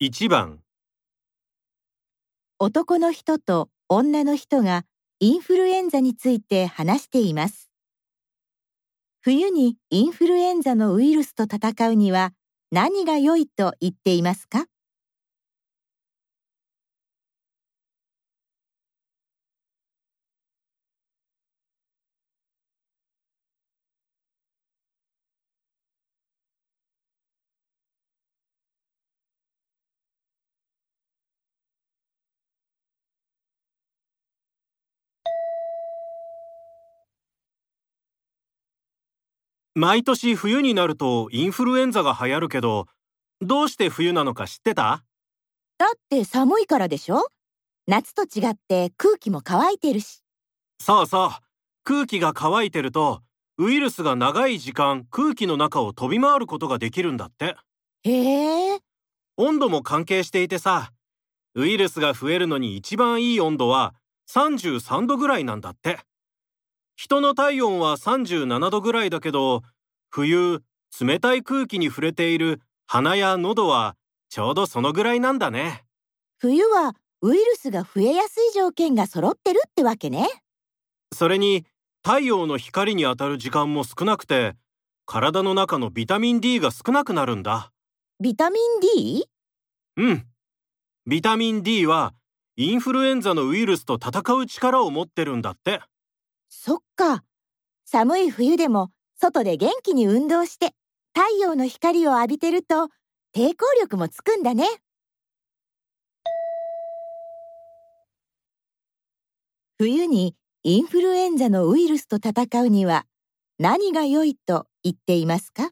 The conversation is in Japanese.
1番男の人と女の人がインフルエンザについて話しています。冬にインフルエンザのウイルスと戦うには何が良いと言っていますか？毎年冬になるとインフルエンザが流行るけど、どうして冬なのか知ってた？だって寒いからでしょ？夏と違って空気も乾いてるし。そうそう。空気が乾いてると、ウイルスが長い時間空気の中を飛び回ることができるんだって。へえ、温度も関係していてさ、ウイルスが増えるのに一番いい温度は33度ぐらいなんだって。人の体温は37度ぐらいだけど、冬、冷たい空気に触れている鼻や喉はちょうどそのぐらいなんだね。冬はウイルスが増えやすい条件が揃ってるってわけね。それに、太陽の光に当たる時間も少なくて、体の中のビタミン D が少なくなるんだ。ビタミン D? うん。ビタミン D は、インフルエンザのウイルスと戦う力を持ってるんだって。そっか。寒い冬でも外で元気に運動して太陽の光を浴びてると抵抗力もつくんだね。冬にインフルエンザのウイルスと戦うには何が良いと言っていますか？